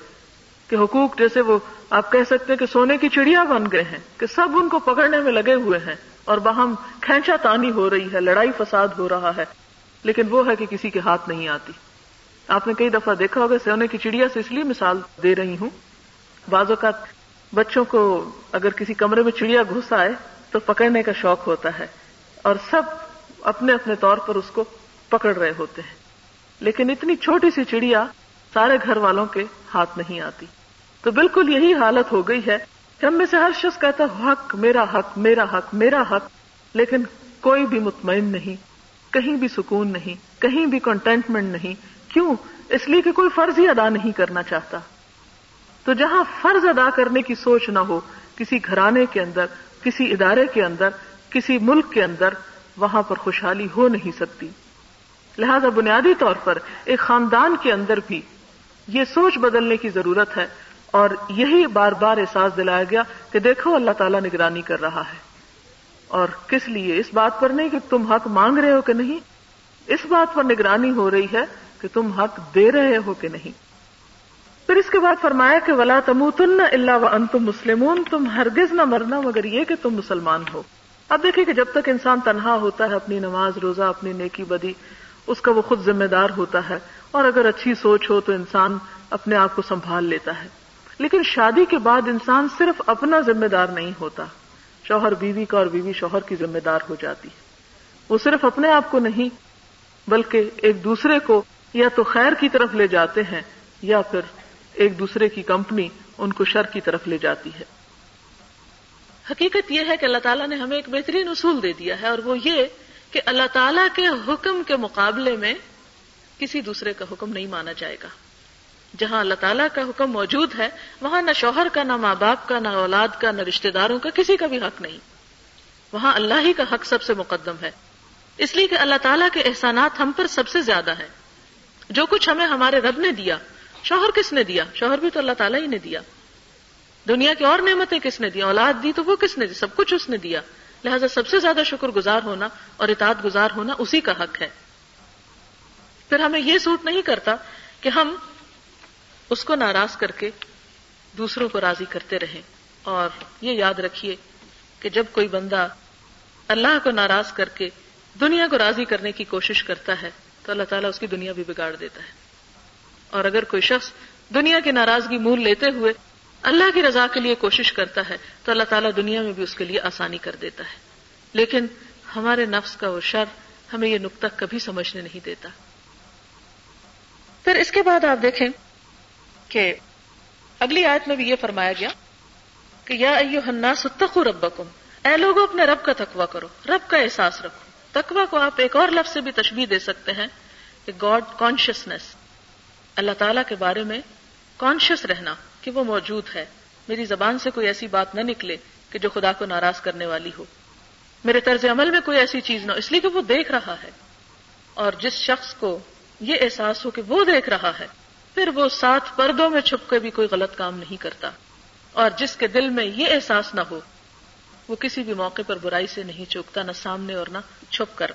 کہ حقوق جیسے وہ آپ کہہ سکتے ہیں کہ سونے کی چڑیا بن گئے ہیں، کہ سب ان کو پکڑنے میں لگے ہوئے ہیں اور باہم کھینچا تانی ہو رہی ہے، لڑائی فساد ہو رہا ہے، لیکن وہ ہے کہ کسی کے ہاتھ نہیں آتی۔ آپ نے کئی دفعہ دیکھا ہوگا، سونے کی چڑیا سے اس لیے مثال دے رہی ہوں۔ بعض اوقات بچوں کو اگر کسی کمرے میں چڑیا گھس آئے تو پکڑنے کا شوق ہوتا ہے اور سب اپنے اپنے طور پر اس کو پکڑ رہے ہوتے ہیں۔ لیکن اتنی چھوٹی سی چڑیا سارے گھر والوں کے ہاتھ نہیں آتی۔ تو بالکل یہی حالت ہو گئی ہے۔ کہ ہم میں سے ہر شخص کہتا حق، میرا حق میرا حق میرا حق۔ لیکن کوئی بھی مطمئن نہیں، کہیں بھی سکون نہیں، کہیں بھی کنٹینٹمنٹ نہیں۔ کیوں؟ اس لیے کہ کوئی فرض ہی ادا نہیں کرنا چاہتا۔ تو جہاں فرض ادا کرنے کی سوچ نہ ہو، کسی گھرانے کے اندر، کسی ادارے کے اندر، کسی ملک کے اندر، وہاں پر خوشحالی ہو نہیں سکتی۔ لہذا بنیادی طور پر ایک خاندان کے اندر بھی یہ سوچ بدلنے کی ضرورت ہے اور یہی بار بار احساس دلایا گیا کہ دیکھو اللہ تعالیٰ نگرانی کر رہا ہے۔ اور کس لیے؟ اس بات پر نہیں کہ تم حق مانگ رہے ہو کہ نہیں۔ اس بات پر نگرانی ہو رہی ہے کہ تم حق دے رہے ہو کہ نہیں۔ پھر اس کے بعد فرمایا کہ ولا تم تن اللہ و ان تم مسلم تم ہرگز نہ مرنا مگر یہ کہ تم مسلمان ہو۔ اب دیکھیں کہ جب تک انسان تنہا ہوتا ہے، اپنی نماز، روزہ، اپنی نیکی بدی، اس کا وہ خود ذمہ دار ہوتا ہے۔ اور اگر اچھی سوچ ہو تو انسان اپنے آپ کو سنبھال لیتا ہے۔ لیکن شادی کے بعد انسان صرف اپنا ذمہ دار نہیں ہوتا۔ شوہر بیوی کا اور بیوی شوہر کی ذمہ دار ہو جاتی ہے۔ وہ صرف اپنے آپ کو نہیں، بلکہ ایک دوسرے کو یا تو خیر کی طرف لے جاتے ہیں یا پھر ایک دوسرے کی کمپنی ان کو شر کی طرف لے جاتی ہے۔ حقیقت یہ ہے کہ اللہ تعالیٰ نے ہمیں ایک بہترین اصول دے دیا ہے اور وہ یہ کہ اللہ تعالیٰ کے حکم کے مقابلے میں کسی دوسرے کا حکم نہیں مانا جائے گا۔ جہاں اللہ تعالیٰ کا حکم موجود ہے، وہاں نہ شوہر کا، نہ ماں باپ کا، نہ اولاد کا، نہ رشتہ داروں کا کسی کا بھی حق نہیں۔ وہاں اللہ ہی کا حق سب سے مقدم ہے۔ اس لیے کہ اللہ تعالیٰ کے احسانات ہم پر سب سے زیادہ ہیں۔ جو کچھ ہمیں ہمارے رب نے دیا شوہر کس نے دیا؟ شوہر بھی تو اللہ تعالیٰ ہی نے دیا۔ دنیا کی اور نعمتیں کس نے دیا اولاد دی تو وہ کس نے دی؟ سب کچھ اس نے دیا۔ لہذا سب سے زیادہ شکر گزار ہونا اور اطاعت گزار ہونا اسی کا حق ہے۔ پھر ہمیں یہ سوٹ نہیں کرتا کہ ہم اس کو ناراض کر کے دوسروں کو راضی کرتے رہیں۔ اور یہ یاد رکھیے کہ جب کوئی بندہ اللہ کو ناراض کر کے دنیا کو راضی کرنے کی کوشش کرتا ہے تو اللہ تعالیٰ اس کی دنیا بھی بگاڑ دیتا ہے۔ اور اگر کوئی شخص دنیا کی ناراضگی مول لیتے ہوئے اللہ کی رضا کے لیے کوشش کرتا ہے، تو اللہ تعالیٰ دنیا میں بھی اس کے لیے آسانی کر دیتا ہے۔ لیکن ہمارے نفس کا وہ شر ہمیں یہ نقطہ کبھی سمجھنے نہیں دیتا۔ پھر اس کے بعد آپ دیکھیں کہ اگلی آیت میں بھی یہ فرمایا گیا کہ یا ایو ہننا ستخو ربکم۔ اے لوگوں اپنے رب کا تقوی کرو، رب کا احساس رکھو۔ تقوی کو آپ ایک اور لفظ سے بھی تشبیح دے سکتے ہیں کہ گاڈ کانشیسنیس اللہ تعالی کے بارے میں کانشیس رہنا کہ وہ موجود ہے۔ میری زبان سے کوئی ایسی بات نہ نکلے کہ جو خدا کو ناراض کرنے والی ہو۔ میرے طرز عمل میں کوئی ایسی چیز نہ ہو، اس لیے کہ وہ دیکھ رہا ہے۔ اور جس شخص کو یہ احساس ہو کہ وہ دیکھ رہا ہے، پھر وہ ساتھ پردوں میں چھپ کے بھی کوئی غلط کام نہیں کرتا۔ اور جس کے دل میں یہ احساس نہ ہو، وہ کسی بھی موقع پر برائی سے نہیں چوکتا، نہ سامنے اور نہ چھپ کر۔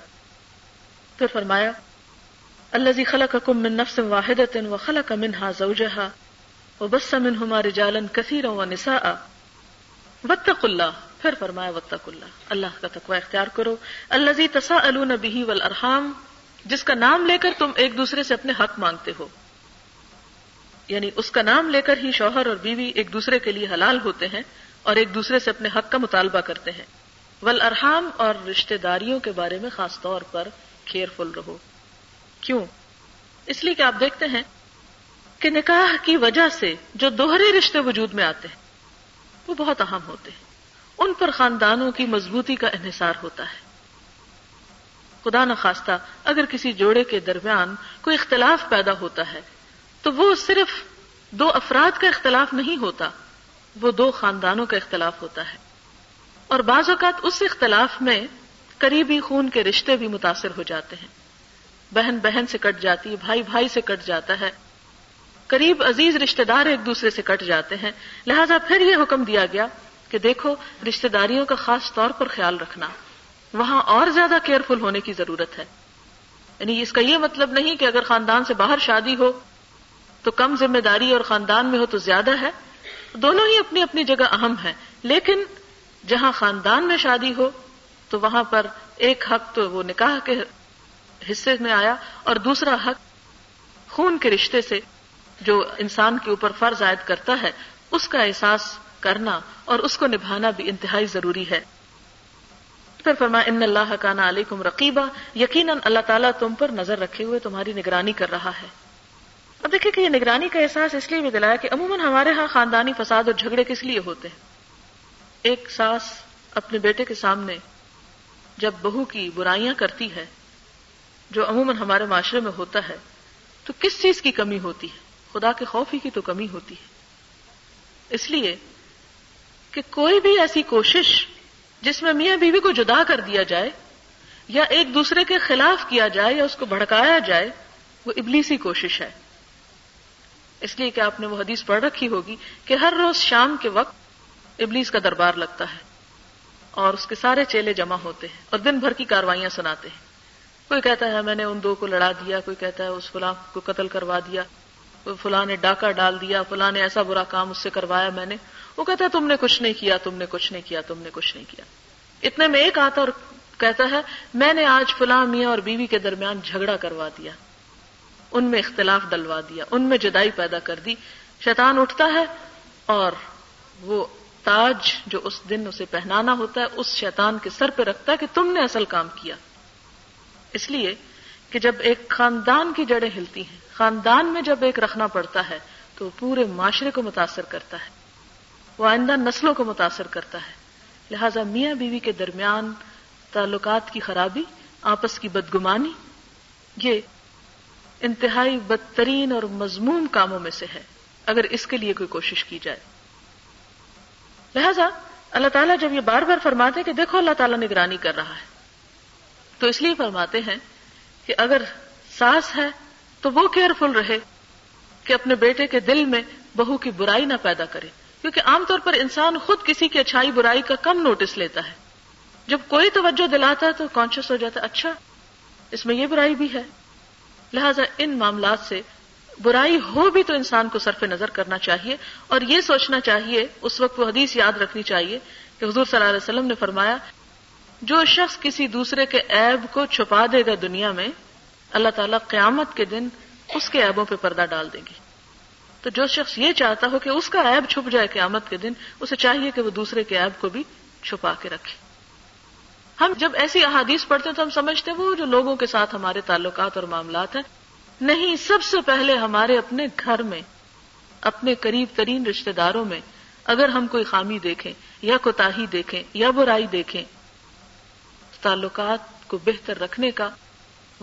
پھر فرمایا اللہ خلق کم من نفس واحد و خلق منہا زوجہا و بس منہما رجالا کثیرا و نساء واتق اللہ پھر فرمایا واتق اللہ اللہ کا تقوی اختیار کرو. الذي تساءلون به والارحام، جس کا نام لے کر تم ایک دوسرے سے اپنے حق مانگتے ہو. یعنی اس کا نام لے کر ہی شوہر اور بیوی ایک دوسرے کے لیے حلال ہوتے ہیں اور ایک دوسرے سے اپنے حق کا مطالبہ کرتے ہیں. ولارحام اور رشتے داریوں کے بارے میں خاص طور پر کیئر فل رہو. کیوں؟ اس لیے کہ آپ دیکھتے ہیں کہ نکاح کی وجہ سے جو دوہرے رشتے وجود میں آتے ہیں، وہ بہت اہم ہوتے ہیں۔ ان پر خاندانوں کی مضبوطی کا انحصار ہوتا ہے۔ خدا نخواستہ، اگر کسی جوڑے کے درمیان کوئی اختلاف پیدا ہوتا ہے، تو وہ صرف دو افراد کا اختلاف نہیں ہوتا، وہ دو خاندانوں کا اختلاف ہوتا ہے۔ اور بعض اوقات اس اختلاف میں قریبی خون کے رشتے بھی متاثر ہو جاتے ہیں۔ بہن بہن سے کٹ جاتی ہے، بھائی بھائی سے کٹ جاتا ہے۔ قریب عزیز رشتے دار ایک دوسرے سے کٹ جاتے ہیں۔ لہذا پھر یہ حکم دیا گیا کہ دیکھو رشتے داریوں کا خاص طور پر خیال رکھنا۔ وہاں اور زیادہ کیئرفل ہونے کی ضرورت ہے۔ یعنی اس کا یہ مطلب نہیں کہ اگر خاندان سے باہر شادی ہو تو کم ذمہ داری اور خاندان میں ہو تو زیادہ ہے۔ دونوں ہی اپنی اپنی جگہ اہم ہے لیکن جہاں خاندان میں شادی ہو تو وہاں پر ایک حق تو وہ نکاح کے حصے میں آیا اور دوسرا حق خون کے رشتے سے جو انسان کے اوپر فرض عائد کرتا ہے، اس کا احساس کرنا اور اس کو نبھانا بھی انتہائی ضروری ہے۔ پھر فرما ان اللہ کا نا علیکم رقیبہ یقیناً اللہ تعالیٰ تم پر نظر رکھے ہوئے تمہاری نگرانی کر رہا ہے۔ اب دیکھیں کہ یہ نگرانی کا احساس اس لیے بھی دلایا کہ عموماً ہمارے ہاں خاندانی فساد اور جھگڑے کس لیے ہوتے ہیں؟ ایک ساس اپنے بیٹے کے سامنے جب بہو کی برائیاں کرتی ہے جو عموماً ہمارے معاشرے میں ہوتا ہے، تو کس چیز کی کمی ہوتی ہے؟ خدا کے خوف ہی کی تو کمی ہوتی ہے۔ اس لیے کہ کوئی بھی ایسی کوشش جس میں میاں بیوی کو جدا کر دیا جائے، یا ایک دوسرے کے خلاف کیا جائے، یا اس کو بھڑکایا جائے، وہ ابلیسی کوشش ہے۔ اس لیے کہ آپ نے وہ حدیث پڑھ رکھی ہوگی کہ ہر روز شام کے وقت ابلیس کا دربار لگتا ہے اور اس کے سارے چیلے جمع ہوتے ہیں اور دن بھر کی کاروائیاں سناتے ہیں۔ کوئی کہتا ہے میں نے ان دو کو لڑا دیا، کوئی کہتا ہے اس فلاں کو قتل کروا دیا، کوئی فلاں نے ڈاکہ ڈال دیا، فلاں نے ایسا برا کام اس سے کروایا میں نے۔ وہ کہتا ہے تم نے کچھ نہیں کیا، تم نے کچھ نہیں کیا، تم نے کچھ نہیں کیا۔ اتنے میں ایک آتا اور کہتا ہے میں نے آج فلاں میاں اور بیوی کے درمیان جھگڑا کروا دیا۔ ان میں اختلاف ڈلوا دیا، ان میں جدائی پیدا کر دی۔ شیطان اٹھتا ہے اور وہ تاج جو اس دن اسے پہنانا ہوتا ہے، اس شیطان کے سر پہ رکھتا ہے کہ تم نے اصل کام کیا۔ اس لیے کہ جب ایک خاندان کی جڑیں ہلتی ہیں، خاندان میں جب ایک رکھنا پڑتا ہے، تو پورے معاشرے کو متاثر کرتا ہے، وہ آئندہ نسلوں کو متاثر کرتا ہے۔ لہذا میاں بیوی کے درمیان تعلقات کی خرابی، آپس کی بدگمانی، یہ انتہائی بدترین اور مضموم کاموں میں سے ہے، اگر اس کے لیے کوئی کوشش کی جائے۔ لہذا اللہ تعالیٰ جب یہ بار بار فرماتے کہ دیکھو اللہ تعالیٰ نگرانی کر رہا ہے تو اس لیے فرماتے ہیں کہ اگر ساس ہے تو وہ کیئرفل رہے کہ اپنے بیٹے کے دل میں بہو کی برائی نہ پیدا کرے، کیونکہ عام طور پر انسان خود کسی کی اچھائی برائی کا کم نوٹس لیتا ہے۔ جب کوئی توجہ دلاتا ہے تو کانشیس ہو جاتا ہے اچھا اس میں یہ برائی بھی ہے۔ لہذا ان معاملات سے برائی ہو بھی تو انسان کو صرف نظر کرنا چاہیے اور یہ سوچنا چاہیے، اس وقت وہ حدیث یاد رکھنی چاہیے کہ حضور صلی اللہ علیہ وسلم نے فرمایا جو شخص کسی دوسرے کے عیب کو چھپا دے گا دنیا میں، اللہ تعالیٰ قیامت کے دن اس کے عیبوں پہ پردہ ڈال دیں گے تو جو شخص یہ چاہتا ہو کہ اس کا عیب چھپ جائے قیامت کے دن، اسے چاہیے کہ وہ دوسرے کے عیب کو بھی چھپا کے رکھے۔ ہم جب ایسی احادیث پڑھتے ہیں تو ہم سمجھتے ہیں وہ جو لوگوں کے ساتھ ہمارے تعلقات اور معاملات ہیں۔ نہیں، سب سے پہلے ہمارے اپنے گھر میں، اپنے قریب ترین رشتے داروں میں اگر ہم کوئی خامی دیکھیں یا کوتاہی دیکھیں یا برائی دیکھیں تعلقات کو بہتر رکھنے کا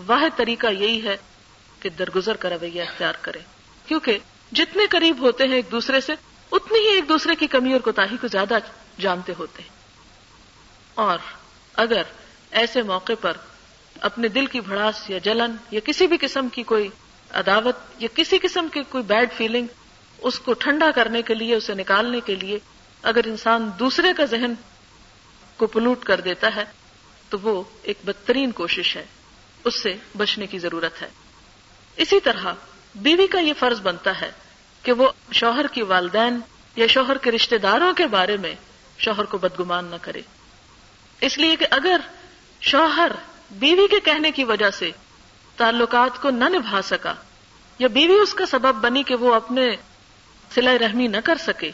واحد طریقہ یہی ہے کہ درگزر کا رویہ اختیار کریں۔ کیونکہ جتنے قریب ہوتے ہیں ایک دوسرے سے، اتنی ہی ایک دوسرے کی کمی اور کوتاہی کو زیادہ جانتے ہوتے ہیں۔ اور اگر ایسے موقع پر اپنے دل کی بھڑاس یا جلن یا کسی بھی قسم کی کوئی عداوت یا کسی قسم کی کوئی بیڈ فیلنگ اس کو ٹھنڈا کرنے کے لیے، اسے نکالنے کے لیے اگر انسان دوسرے کا ذہن کو پلوٹ کر دیتا ہے تو وہ ایک بدترین کوشش ہے، اس سے بچنے کی ضرورت ہے۔ اسی طرح بیوی کا یہ فرض بنتا ہے کہ وہ شوہر کی والدین یا شوہر کے رشتہ داروں کے بارے میں شوہر کو بدگمان نہ کرے۔ اس لیے کہ اگر شوہر بیوی کے کہنے کی وجہ سے تعلقات کو نہ نبھا سکا یا بیوی اس کا سبب بنی کہ وہ اپنے سلا رحمی نہ کر سکے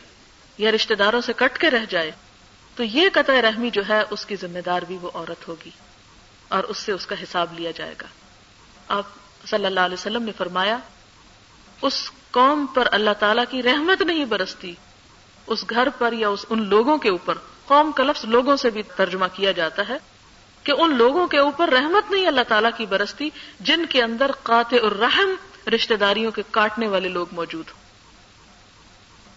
یا رشتہ داروں سے کٹ کے رہ جائے تو یہ قطع رحمی جو ہے اس کی ذمہ دار بھی وہ عورت ہوگی اور اس سے اس کا حساب لیا جائے گا۔ آپ صلی اللہ علیہ وسلم نے فرمایا، اس قوم پر اللہ تعالی کی رحمت نہیں برستی۔ اس گھر پر یا اس ان لوگوں کے اوپر، قوم کا لفظ لوگوں سے بھی ترجمہ کیا جاتا ہے، کہ ان لوگوں کے اوپر رحمت نہیں اللہ تعالیٰ کی برستی، جن کے اندر قاطع الرحم رشتہ داریوں کے کاٹنے والے لوگ موجود ہوں۔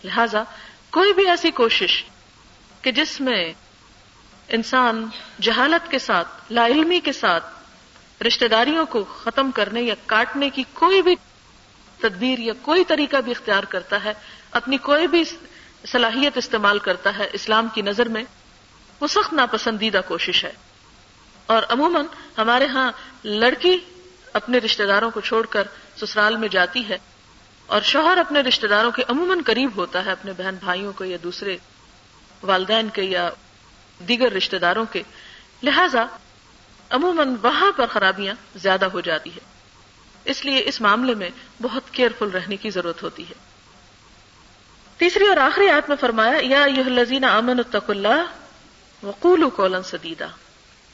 لہذا کوئی بھی ایسی کوشش کہ جس میں انسان جہالت کے ساتھ، لا علمی کے ساتھ رشتہ داریوں کو ختم کرنے یا کاٹنے کی کوئی بھی تدبیر یا کوئی طریقہ بھی اختیار کرتا ہے، اپنی کوئی بھی صلاحیت استعمال کرتا ہے اسلام کی نظر میں، وہ سخت ناپسندیدہ کوشش ہے۔ اور عموماً ہمارے ہاں لڑکی اپنے رشتہ داروں کو چھوڑ کر سسرال میں جاتی ہے اور شوہر اپنے رشتہ داروں کے عموماً قریب ہوتا ہے، اپنے بہن بھائیوں کو یا دوسرے والدین کے یا دیگر رشتہ داروں کے، لہذا عموماً وہاں پر خرابیاں زیادہ ہو جاتی ہے اس لیے اس معاملے میں بہت کیئرفل رہنے کی ضرورت ہوتی ہے۔ تیسری اور آخری آیت میں فرمایا، یا یہ لذین امن التق اللہ وقول کولن سدیدہ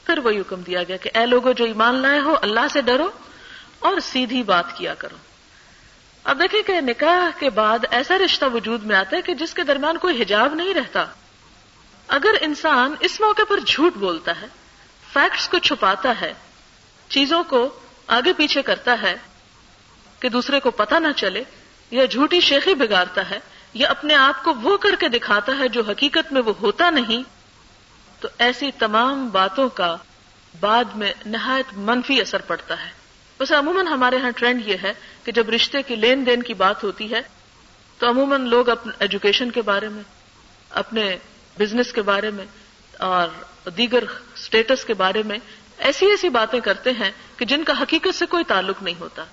پھر وہی حکم دیا گیا کہ اے لوگوں جو ایمان لائے ہو، اللہ سے ڈرو اور سیدھی بات کیا کرو۔ اب دیکھیں کہ نکاح کے بعد ایسا رشتہ وجود میں آتا ہے کہ جس کے درمیان کوئی حجاب نہیں رہتا۔ اگر انسان اس موقع پر جھوٹ بولتا ہے فیکٹس کو چھپاتا ہے، چیزوں کو آگے پیچھے کرتا ہے کہ دوسرے کو پتہ نہ چلے، یا جھوٹی شیخی بگاڑتا ہے، یا اپنے آپ کو وہ کر کے دکھاتا ہے جو حقیقت میں وہ ہوتا نہیں، تو ایسی تمام باتوں کا بعد میں نہایت منفی اثر پڑتا ہے۔ ویسے عموماً ہمارے ہاں ٹرینڈ یہ ہے کہ جب رشتے کی لین دین کی بات ہوتی ہے، تو عموماً لوگ اپنے ایجوکیشن کے بارے میں، اپنے بزنس کے بارے میں اور دیگر اسٹیٹس کے بارے میں ایسی ایسی باتیں کرتے ہیں کہ جن کا حقیقت سے کوئی تعلق نہیں ہوتا۔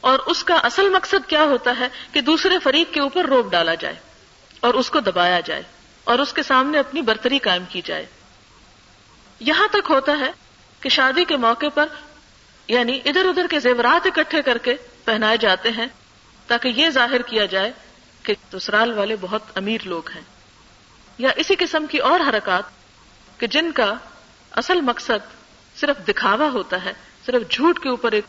اور اس کا اصل مقصد کیا ہوتا ہے کہ دوسرے فریق کے اوپر روپ ڈالا جائے اور اس کو دبایا جائے اور اس کے سامنے اپنی برتری قائم کی جائے۔ یہاں تک ہوتا ہے کہ شادی کے موقع پر یعنی ادھر ادھر کے زیورات اکٹھے کر کے پہنائے جاتے ہیں تاکہ یہ ظاہر کیا جائے کہ سسرال والے بہت امیر لوگ ہیں۔ یا اسی قسم کی اور حرکات کہ جن کا اصل مقصد صرف دکھاوا ہوتا ہے، صرف جھوٹ کے اوپر ایک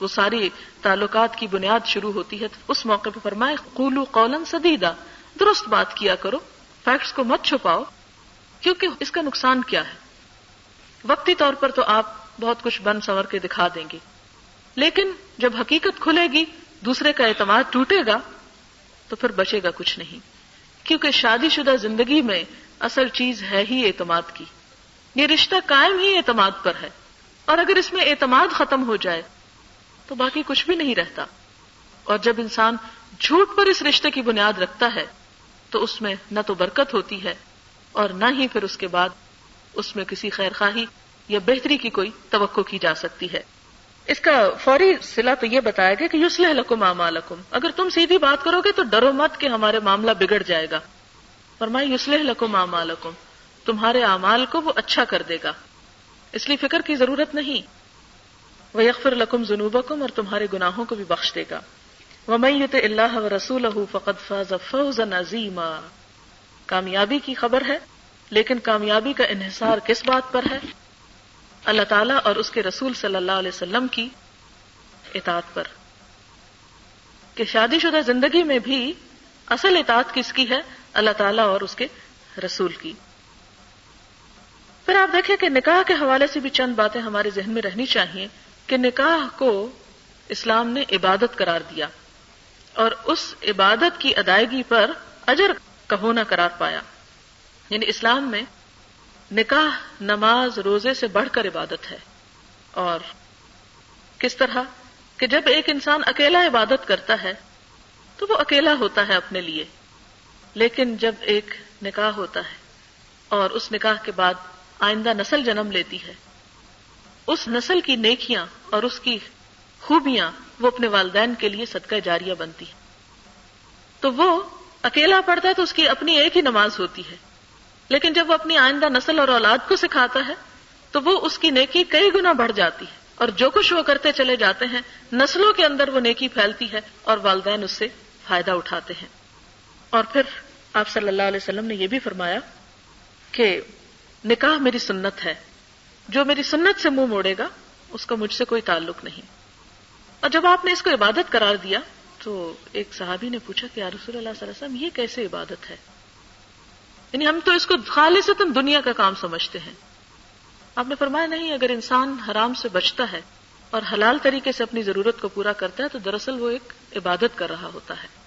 وہ ساری تعلقات کی بنیاد شروع ہوتی ہے، تو اس موقع پہ فرمائے قولو قولن سدیدہ درست بات کیا کرو فیکٹس کو مت چھپاؤ، کیونکہ اس کا نقصان کیا ہے؟ وقتی طور پر تو آپ بہت کچھ بن سنور کے دکھا دیں گے، لیکن جب حقیقت کھلے گی، دوسرے کا اعتماد ٹوٹے گا، تو پھر بچے گا کچھ نہیں۔ کیونکہ شادی شدہ زندگی میں اصل چیز ہے ہی اعتماد کی۔ یہ رشتہ قائم ہی اعتماد پر ہے۔ اور اگر اس میں اعتماد ختم ہو جائے، تو باقی کچھ بھی نہیں رہتا۔ اور جب انسان جھوٹ پر اس رشتے کی بنیاد رکھتا ہے، تو اس میں نہ تو برکت ہوتی ہے اور نہ ہی پھر اس کے بعد اس میں کسی خیر خواہی یا بہتری کی کوئی توقع کی جا سکتی ہے۔ اس کا فوری سلا تو یہ بتایا گیا کہ یوسلح لکم اعمالکم۔ اگر تم سیدھی بات کرو گے تو ڈرو مت کہ ہمارے معاملہ بگڑ جائے گا۔ فرمائے یوسلح لکم اعمالکم۔ تمہارے اعمال کو وہ اچھا کر دے گا۔ اس لیے فکر کی ضرورت نہیں۔ وہ یکفر لکم جنوبکم اور تمہارے گناہوں کو بھی بخش دے گا۔ وہ میت اللہ و رسول فقط فاض فوز نظیمہ کامیابی کی خبر ہے، لیکن کامیابی کا انحصار کس بات پر ہے؟ اللہ تعالیٰ اور اس کے رسول صلی اللہ علیہ وسلم کی اطاعت پر کہ شادی شدہ زندگی میں بھی اصل اطاعت کس کی ہے؟ اللہ تعالیٰ اور اس کے رسول کی۔ پھر آپ دیکھیں کہ نکاح کے حوالے سے بھی چند باتیں ہمارے ذہن میں رہنی چاہیے کہ نکاح کو اسلام نے عبادت قرار دیا اور اس عبادت کی ادائیگی پر اجر کا ہونا قرار پایا۔ یعنی اسلام میں نکاح نماز روزے سے بڑھ کر عبادت ہے۔ اور کس طرح کہ جب ایک انسان اکیلا عبادت کرتا ہے تو وہ اکیلا ہوتا ہے اپنے لیے۔ لیکن جب ایک نکاح ہوتا ہے اور اس نکاح کے بعد آئندہ نسل جنم لیتی ہے، اس نسل کی نیکیاں اور اس کی خوبیاں وہ اپنے والدین کے لیے صدقہ جاریہ بنتی ہیں۔ تو وہ اکیلا پڑھتا ہے تو اس کی اپنی ایک ہی نماز ہوتی ہے۔ لیکن جب وہ اپنی آئندہ نسل اور اولاد کو سکھاتا ہے، تو وہ اس کی نیکی کئی گنا بڑھ جاتی ہے۔ اور جو کچھ وہ کرتے چلے جاتے ہیں، نسلوں کے اندر وہ نیکی پھیلتی ہے اور والدین اس سے فائدہ اٹھاتے ہیں۔ اور پھر آپ صلی اللہ علیہ وسلم نے یہ بھی فرمایا کہ نکاح میری سنت ہے۔ جو میری سنت سے منہ مو موڑے گا، اس کا مجھ سے کوئی تعلق نہیں۔ اور جب آپ نے اس کو عبادت قرار دیا، تو ایک صحابی نے پوچھا کہ رسول اللہ صلی اللہ علیہ وسلم، یہ کیسے عبادت ہے؟ یعنی ہم تو اس کو خالص دنیا کا کام سمجھتے ہیں۔ آپ نے فرمایا نہیں، اگر انسان حرام سے بچتا ہے اور حلال طریقے سے اپنی ضرورت کو پورا کرتا ہے، تو دراصل وہ ایک عبادت کر رہا ہوتا ہے۔